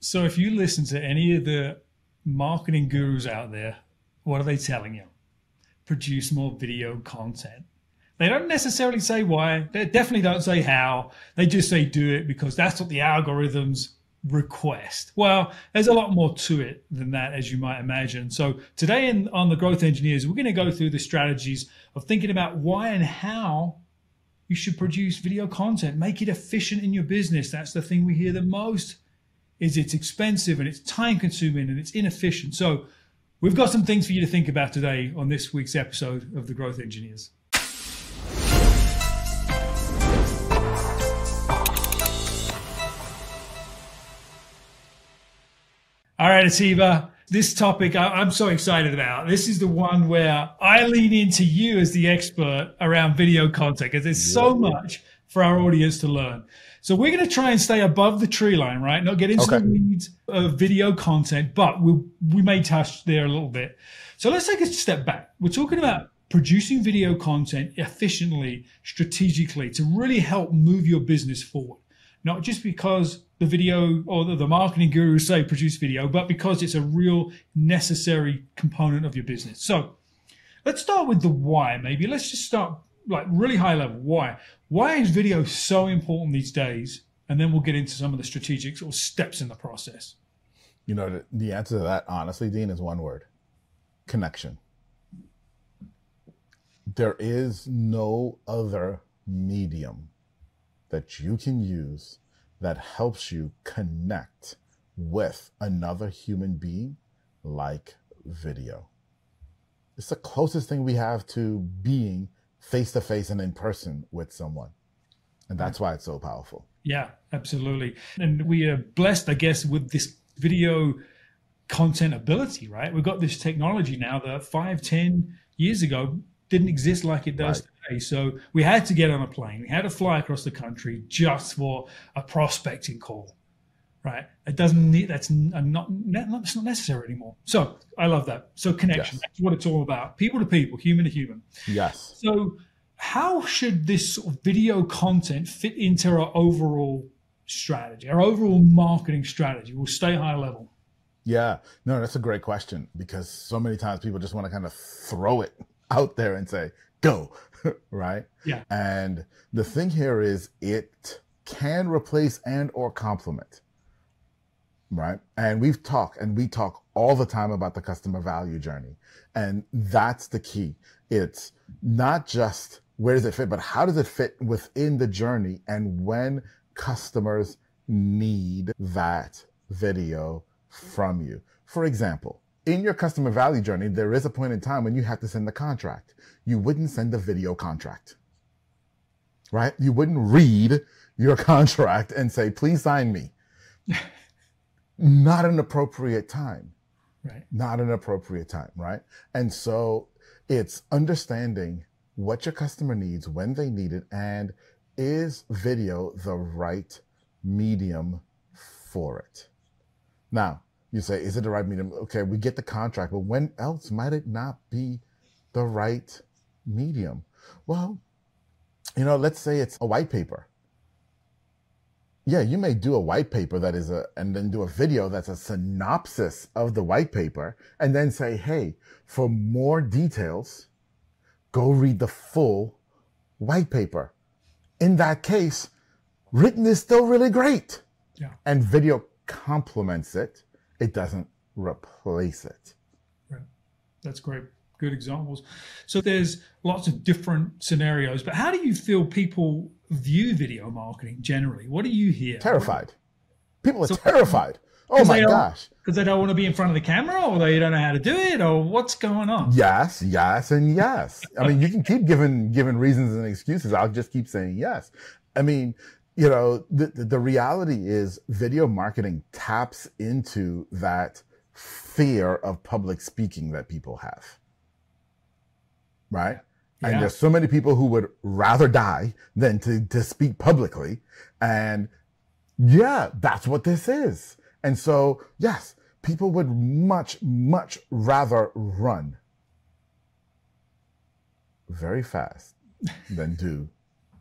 So if you listen to any of the marketing gurus out there, what are they telling you? Produce more video content. They don't necessarily say why. They definitely don't say how. They just say do it because that's what the algorithms request. Well, there's a lot more to it than that, as you might imagine. So today in, on the Growth Engineers, we're going to go through the strategies of thinking about why and how you should produce video content. Make it efficient in your business. That's the thing we hear the most is it's expensive and it's time consuming and it's inefficient. So we've got some things for you to think about today on this week's episode of the Growth Engineers. All right, Atiba, this topic I, am so excited about. This is the one where I lean into you as the expert around video content because there's so much for our audience to learn. So we're going to try and stay above the tree line, right? Not get into okay. the weeds of video content, but we we may touch there a little bit. So let's take a step back. We're talking about producing video content efficiently, strategically to really help move your business forward. Not just because the video or the, the marketing gurus say produce video, but because it's a real necessary component of your business. So let's start with the why, maybe. Let's just start like really high level. Why? Why is video so important these days? And then we'll get into some of the strategic sort of steps in the process. You know, the, the answer to that, honestly, Dean, is one word connection. There is no other medium that you can use that helps you connect with another human being like video. It's the closest thing we have to being face to face and in person with someone. And hmm. that's why it's so powerful. Yeah, absolutely. And we are blessed, I guess, with this video content ability, right? We've got this technology now that five, ten years ago didn't exist like it does right. today. So we had to get on a plane. We had to fly across the country just for a prospecting call, right? It doesn't need, that's uh, not, that's not necessary anymore. So I love that. So connection, yes. that's what it's all about. People to people, human to human. Yes. So how should this sort of video content fit into our overall strategy, our overall marketing strategy? We'll stay high level. Yeah, no, that's a great question because so many times people just want to kind of throw it out there and say, go, right? Yeah. And the thing here is it can replace and or complement, right? And we've talked and we talk all the time about the customer value journey. And that's the key. It's not just where does it fit, but how does it fit within the journey and when customers need that video from you. For example, in your customer value journey, there is a point in time when you have to send the contract. You wouldn't send a video contract, right? You wouldn't read your contract and say, please sign me. Not an appropriate time. Right. Not an appropriate time, right? And so it's understanding what your customer needs, when they need it, and is video the right medium for it? Now, you say, is it the right medium? Okay, we get the contract, but when else might it not be the right medium? Well, you know, let's say it's a white paper. Yeah, you may do a white paper that is a, and then do a video that's a synopsis of the white paper, and then say, hey, for more details, go read the full white paper. In that case, written is still really great. Yeah. And video complements it it doesn't replace it. Right. That's great. Good examples. So there's lots of different scenarios, but how do you feel people view video marketing generally? What do you hear? Terrified. People are so, terrified. Oh my gosh. Because they don't want to be in front of the camera or they don't know how to do it or what's going on? Yes, yes, and yes. I mean, you can keep giving giving reasons and excuses. I'll just keep saying yes. I mean, you know, the, the reality is video marketing taps into that fear of public speaking that people have. Right? Yeah. And there's so many people who would rather die than to, to speak publicly. And yeah, that's what this is. And so, yes, people would much, much rather run very fast than do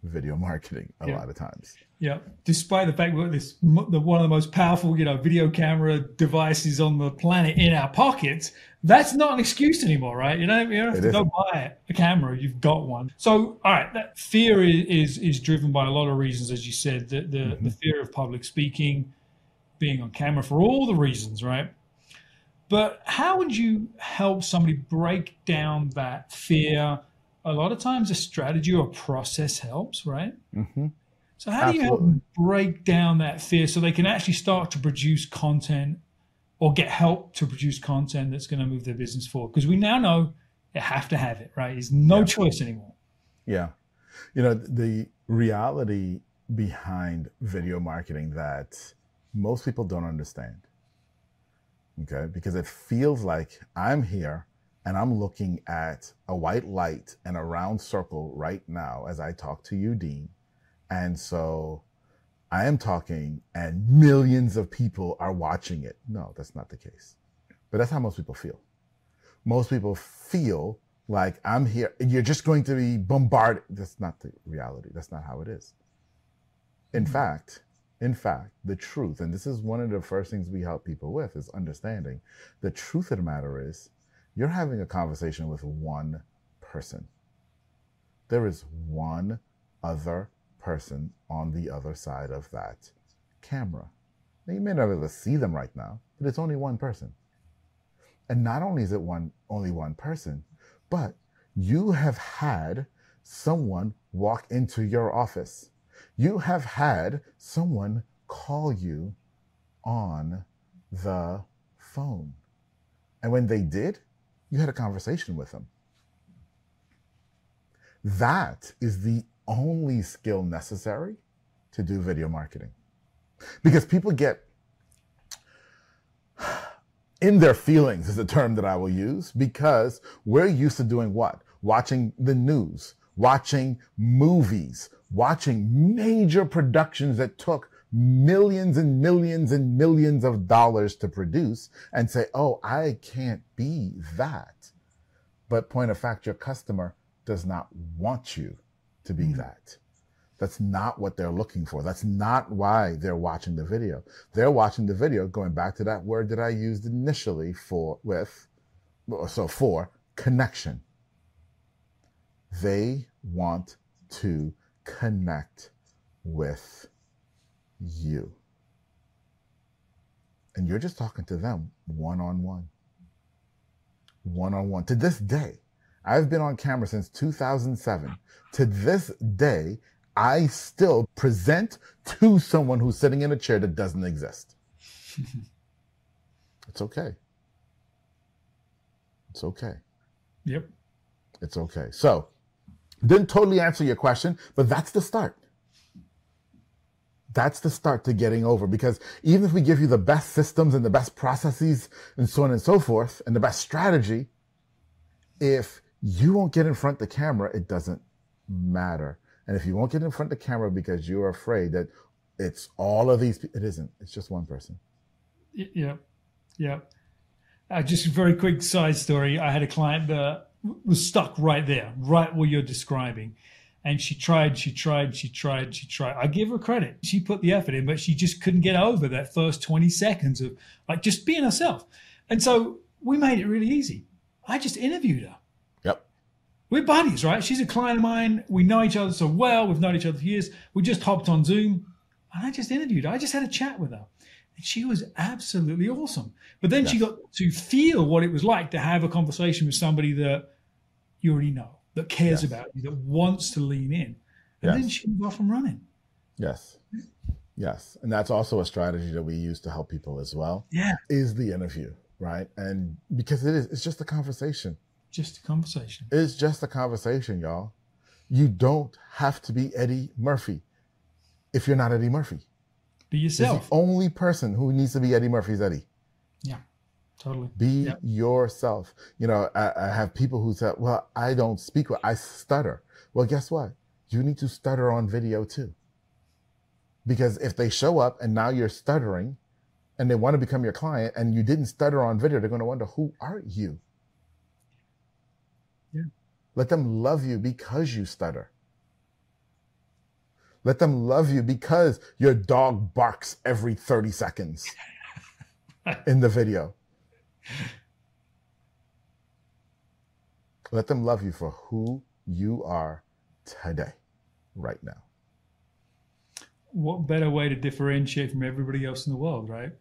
video marketing a Yeah. lot of times. Yeah, despite the fact that this the one of the most powerful, you know, video camera devices on the planet in our pockets, that's not an excuse anymore, right? You know, you don't have to go buy a camera; you've got one. So, all right, that fear is is, is driven by a lot of reasons, as you said, the the, Mm-hmm. the fear of public speaking, being on camera for all the reasons, right? But how would you help somebody break down that fear? A lot of times, a strategy or process helps, right? hmm So how do you help break down that fear so they can actually start to produce content or get help to produce content that's going to move their business forward? Because we now know you have to have it, right? There's no Yeah. choice anymore. Yeah. You know, the reality behind video marketing that most people don't understand. Okay. Because it feels like I'm here and I'm looking at a white light and a round circle right now as I talk to you, Dean. And so I am talking and millions of people are watching it. No, that's not the case. But that's how most people feel. Most people feel like I'm here. You're just going to be bombarded. That's not the reality. That's not how it is. In mm-hmm. fact, in fact, the truth, and this is one of the first things we help people with, is understanding the truth of the matter is you're having a conversation with one person. There is one other person on the other side of that camera. Now, you may not be able to see them right now, but it's only one person. And not only is it one only one person, but you have had someone walk into your office. You have had someone call you on the phone. And when they did, you had a conversation with them. That is the only skill necessary to do video marketing. Because people get in their feelings is a term that I will use because we're used to doing what? Watching the news, watching movies, watching major productions that took millions and millions and millions of dollars to produce and say, oh, I can't be that. But point of fact, your customer does not want you to be mm. that. That's not what they're looking for. That's not why they're watching the video. They're watching the video going back to that word that I used initially for with so for connection. They want to connect with you. And you're just talking to them one on one. One on one. To this day, I've been on camera since 2007. To this day, I still present to someone who's sitting in a chair that doesn't exist. it's okay. It's okay. Yep. It's okay. So, didn't totally answer your question, but that's the start. That's the start to getting over because even if we give you the best systems and the best processes and so on and so forth and the best strategy, if you won't get in front of the camera, it doesn't matter. And if you won't get in front of the camera because you're afraid that it's all of these, it isn't. It's just one person. Yeah. Yep. Uh, just a very quick side story. I had a client that was stuck right there, right where you're describing. And she tried, she tried, she tried, she tried. I give her credit. She put the effort in, but she just couldn't get over that first 20 seconds of like just being herself. And so we made it really easy. I just interviewed her. Yep. We're buddies, right? She's a client of mine. We know each other so well. We've known each other for years. We just hopped on Zoom and I just interviewed her. I just had a chat with her. And she was absolutely awesome. But then she got to feel what it was like to have a conversation with somebody that you already know, that cares Yes. about you, that wants to lean in. And then Yes. she was off and running. Yes. Yes. And that's also a strategy that we use to help people as well. Yeah. Is the interview, right? And because it is, it's just a conversation. Just a conversation. It's just a conversation, y'all. You don't have to be Eddie Murphy if you're not Eddie Murphy. Be yourself. the only person who needs to be Eddie Murphy is Eddie. Totally. Be Yep. yourself. You know, I, I have people who say, well, I don't speak well, I stutter. Well, guess what? You need to stutter on video too. Because if they show up and now you're stuttering and they want to become your client and you didn't stutter on video, they're going to wonder, who are you? Yeah. Let them love you because you stutter. Let them love you because your dog barks every 30 seconds in the video. Let them love you for who you are today, right now. What better way to differentiate from everybody else in the world, right?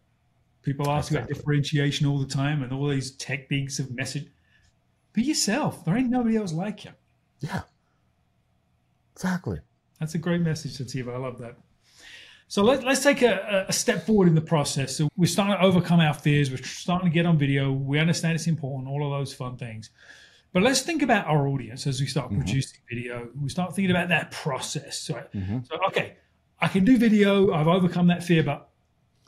People ask exactly. about differentiation all the time and all these techniques of message. Be yourself. There ain't nobody else like you. Yeah. Exactly. That's a great message, Atiba. I love that. So let, let's take a, a, step forward in the process. So we're starting to overcome our fears. We're starting to get on video. We understand it's important, all of those fun things. But let's think about our audience as we start mm-hmm. producing video. We start thinking about that process. So, mm-hmm. so, okay, I can do video. I've overcome that fear, but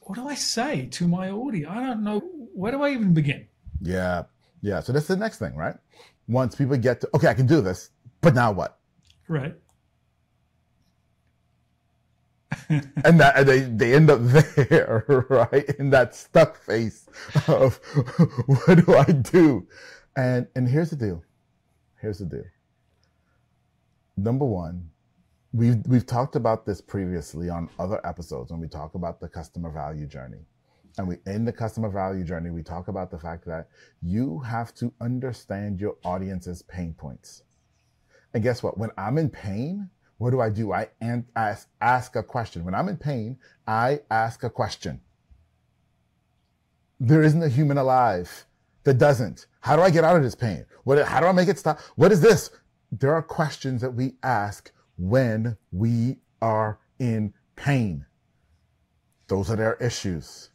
what do I say to my audience? I don't know. Where do I even begin? Yeah. Yeah. So that's the next thing, right? Once people get to, okay, I can do this, but now what? Right. And that and they they end up there, right? In that stuck face of what do I do? And and here's the deal. Here's the deal. Number one, we've we've talked about this previously on other episodes when we talk about the customer value journey. And we in the customer value journey, we talk about the fact that you have to understand your audience's pain points. And guess what? When I'm in pain, what do I do? I ask, ask a question. When I'm in pain, I ask a question. There isn't a human alive that doesn't. How do I get out of this pain? What, how do I make it stop? What is this? There are questions that we ask when we are in pain. Those are their issues.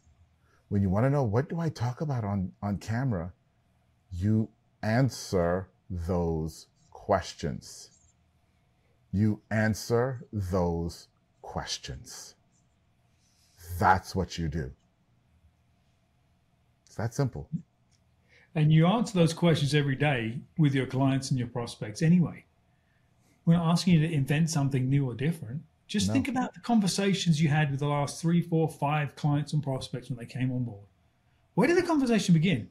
When you want to know what do I talk about on, on camera, you answer those questions you answer those questions. That's what you do. It's that simple. And you answer those questions every day with your clients and your prospects anyway. We're not asking you to invent something new or different. Just no. think about the conversations you had with the last three, four, five clients and prospects when they came on board. Where did the conversation begin?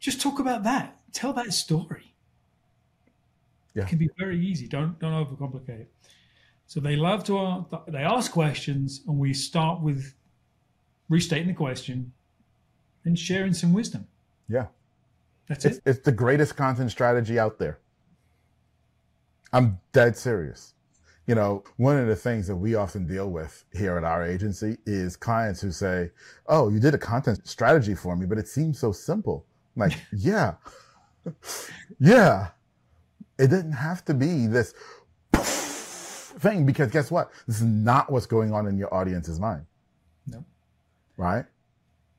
Just talk about that. Tell that story. Yeah. It can be very easy. Don't don't overcomplicate it. So they love to they ask questions, and we start with restating the question and sharing some wisdom. Yeah, that's it's, it. It's the greatest content strategy out there. I'm dead serious. You know, one of the things that we often deal with here at our agency is clients who say, "Oh, you did a content strategy for me, but it seems so simple." I'm like, yeah, yeah, it didn't have to be this thing because guess what? This is not what's going on in your audience's mind. No. Right?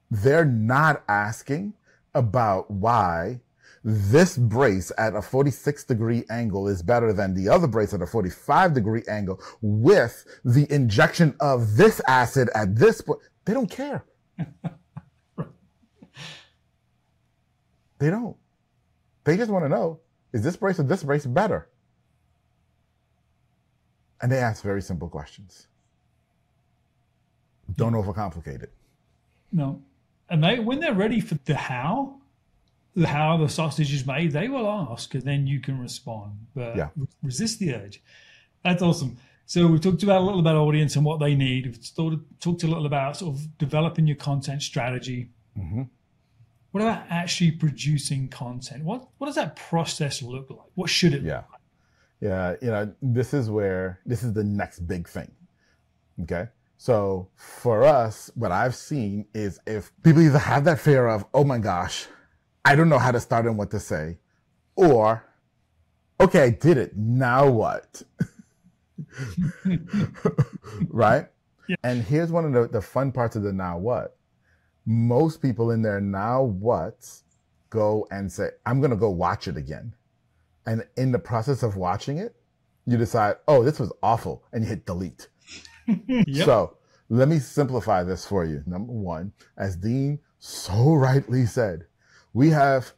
They're not asking about why this brace at a 46 degree angle is better than the other brace at a 45 degree angle with the injection of this acid at this point. They don't care. they don't. They just want to know is this brace or this brace better? And they ask very simple questions. Don't overcomplicate it. No. And they when they're ready for the how, the how the sausage is made, they will ask and then you can respond. But yeah. resist the urge. That's awesome. So we've talked about a little about audience and what they need. We've talked a little about sort of developing your content strategy. Mm-hmm. What about actually producing content? What what does that process look like? What should it yeah. look like? Yeah, you know, this is where this is the next big thing. Okay. So for us, what I've seen is if people either have that fear of, oh my gosh, I don't know how to start and what to say, or, okay, I did it. Now what? right? Yeah. And here's one of the, the fun parts of the now what most people in there now what go and say, I'm going to go watch it again. And in the process of watching it, you decide, oh, this was awful. And you hit delete. yep. So let me simplify this for you. Number one, as Dean so rightly said, we have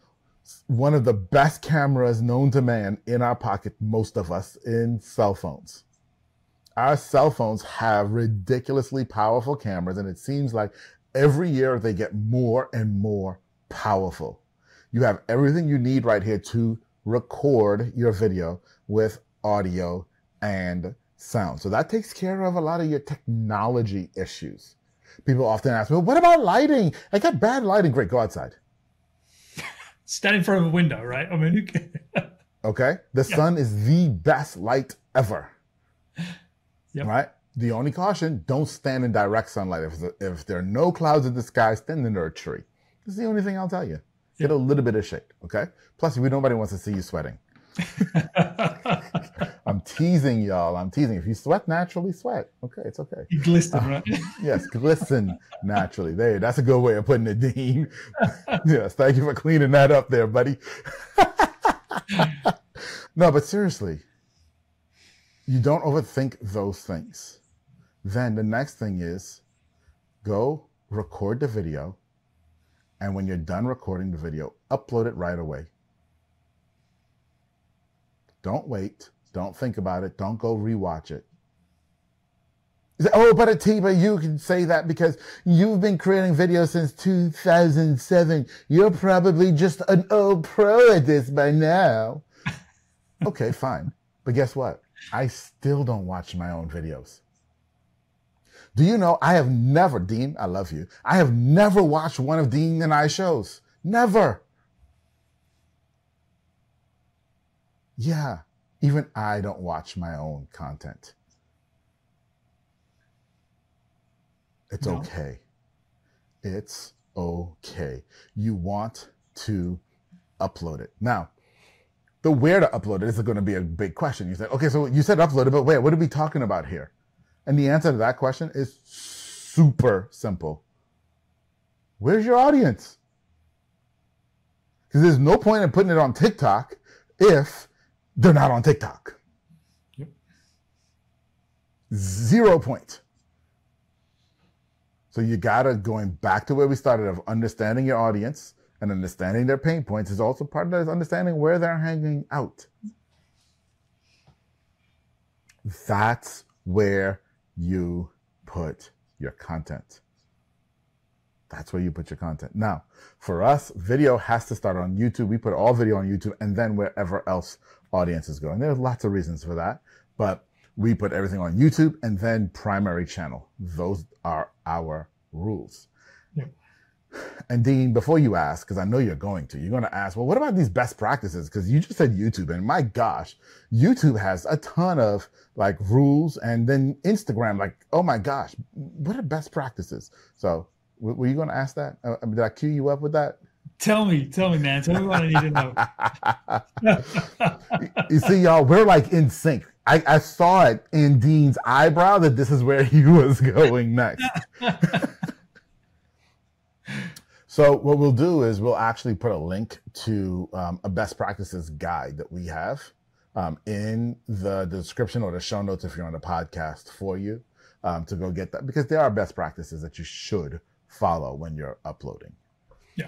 one of the best cameras known to man in our pocket, most of us in cell phones. Our cell phones have ridiculously powerful cameras, and it seems like every year they get more and more powerful. You have everything you need right here to record your video with audio and sound. So that takes care of a lot of your technology issues. People often ask me, well, what about lighting? I got bad lighting. Great, go outside. Stand in front of a window, right? I mean, okay. The yeah. sun is the best light ever. Yep. Right? The only caution, don't stand in direct sunlight. If, if there are no clouds in the sky, stand under a tree. This is the only thing I'll tell you. Get yep. a little bit of shade, okay? Plus, we nobody wants to see you sweating. I'm teasing y'all. I'm teasing. If you sweat naturally, sweat. Okay, it's okay. You glisten, right? yes, glisten naturally. There, that's a good way of putting it, Dean. yes, thank you for cleaning that up there, buddy. no, but seriously, you don't overthink those things. Then the next thing is go record the video. And when you're done recording the video, upload it right away. Don't wait. Don't think about it. Don't go rewatch it. Oh, but Atiba, you can say that because you've been creating videos since 2007. You're probably just an old pro at this by now. okay, fine. But guess what? I still don't watch my own videos. Do you know I have never, Dean, I love you. I have never watched one of Dean and I shows. Never. Yeah, even I don't watch my own content. It's no. okay. It's okay. You want to upload it. Now, the where to upload it is going to be a big question. You said, okay, so you said upload it, but wait, What are we talking about here? And the answer to that question is super simple. Where's your audience? Because there's no point in putting it on TikTok if they're not on TikTok. Yep. Zero point. So you gotta going back to where we started of understanding your audience and understanding their pain points is also part of that is understanding where they're hanging out. That's where you put your content. That's where you put your content. Now, for us, video has to start on YouTube. We put all video on YouTube and then wherever else audiences go. And there's lots of reasons for that, but we put everything on YouTube and then primary channel. Those are our rules. And Dean, before you ask, because I know you're going to, you're going to ask, well, what about these best practices? Because you just said YouTube, and my gosh, YouTube has a ton of like rules, and then Instagram, like, oh my gosh, what are best practices? So, were you going to ask that? Uh, did I cue you up with that? Tell me, tell me, man. Tell me what I need to know. you see, y'all, we're like in sync. I, I saw it in Dean's eyebrow that this is where he was going next. So what we'll do is we'll actually put a link to um, a best practices guide that we have um, in the description or the show notes if you're on the podcast for you um, to go get that because there are best practices that you should follow when you're uploading. Yeah,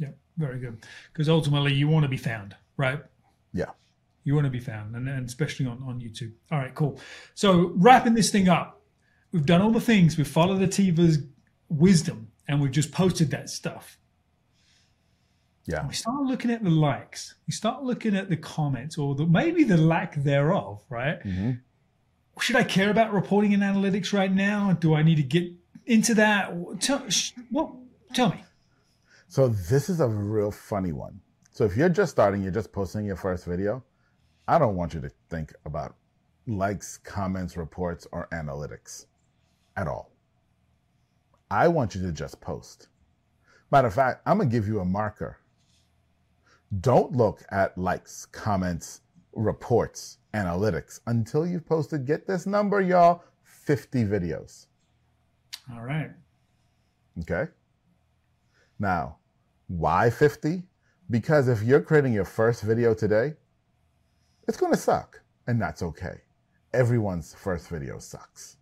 yeah, very good. Because ultimately you want to be found, right? Yeah. You want to be found, and, and especially on, on YouTube. All right, cool. So wrapping this thing up, we've done all the things. We've followed Atiba's wisdom and we've just posted that stuff. Yeah. And we start looking at the likes. We start looking at the comments or the, maybe the lack thereof, right? Mm-hmm. Should I care about reporting and analytics right now? Do I need to get into that? Tell, what, tell me. So this is a real funny one. So if you're just starting, you're just posting your first video, I don't want you to think about likes, comments, reports, or analytics at all. I want you to just post. Matter of fact, I'm going to give you a marker. Don't look at likes, comments, reports, analytics until you've posted, get this number, y'all, 50 videos. All right. Okay. Now, why 50? Because if you're creating your first video today, it's going to suck, and that's okay. Everyone's first video sucks.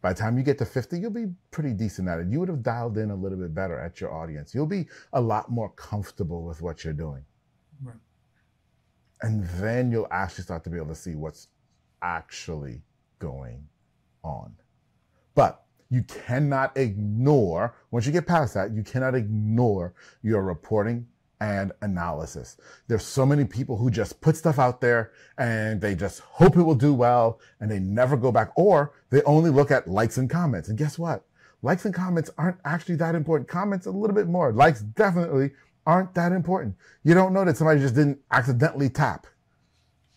By the time you get to 50, you'll be pretty decent at it. You would have dialed in a little bit better at your audience. You'll be a lot more comfortable with what you're doing. Right. And then you'll actually start to be able to see what's actually going on. But you cannot ignore, once you get past that, you cannot ignore your reporting and analysis. There's so many people who just put stuff out there and they just hope it will do well and they never go back or they only look at likes and comments. And guess what? Likes and comments aren't actually that important. Comments a little bit more. Likes definitely aren't that important. You don't know that somebody just didn't accidentally tap.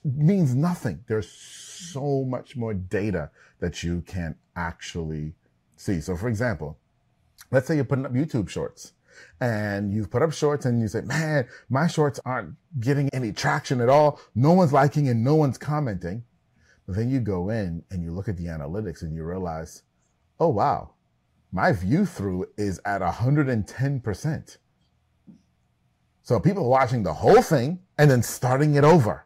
It means nothing. There's so much more data that you can actually see. So for example, let's say you're putting up YouTube shorts and you've put up shorts and you say, man, my shorts aren't getting any traction at all. No one's liking and no one's commenting. But then you go in and you look at the analytics and you realize, oh, wow, my view through is at 110%. So people are watching the whole thing and then starting it over.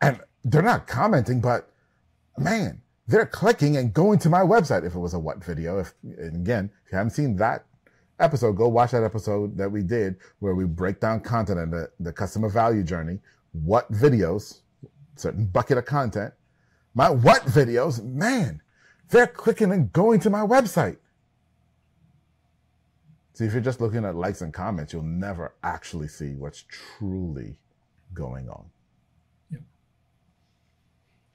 And they're not commenting, but man, they're clicking and going to my website if it was a what video. If again, if you haven't seen that episode, go watch that episode that we did where we break down content and the, the customer value journey. What videos, certain bucket of content, my what videos, man, they're clicking and going to my website. See, if you're just looking at likes and comments, you'll never actually see what's truly going on.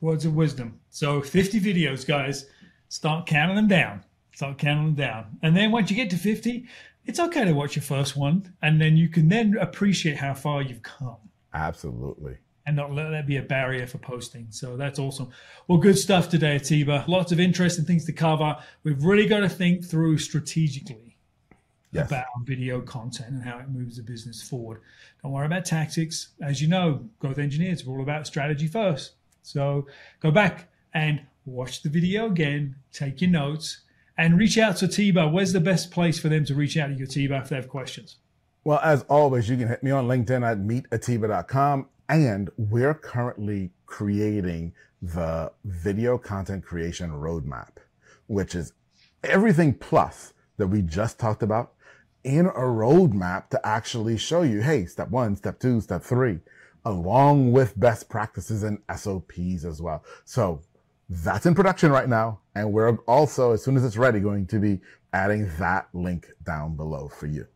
Words of wisdom. So 50 videos, guys. Start counting them down. Start counting them down. And then once you get to 50, it's okay to watch your first one. And then you can then appreciate how far you've come. Absolutely. And not let that be a barrier for posting. So that's awesome. Well, good stuff today, Atiba. Lots of interesting things to cover. We've really got to think through strategically yes. about video content and how it moves the business forward. Don't worry about tactics. As you know, growth engineers are all about strategy first. So go back and watch the video again, take your notes, and reach out to Atiba. Where's the best place for them to reach out to you, Atiba, if they have questions? Well, as always, you can hit me on LinkedIn at meetatiba.com. And we're currently creating the video content creation roadmap, which is everything plus that we just talked about in a roadmap to actually show you, hey, step one, step two, step three along with best practices and SOPs as well. So that's in production right now. And we're also, as soon as it's ready, going to be adding that link down below for you.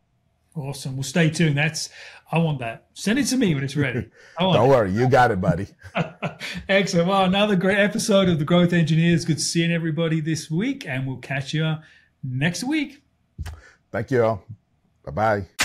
Awesome. Well, stay tuned. That's, I want that. Send it to me when it's ready. Don't worry. You got it, buddy. Excellent. Well, another great episode of the Growth Engineers. Good seeing everybody this week, and we'll catch you next week. Thank you all. Bye bye.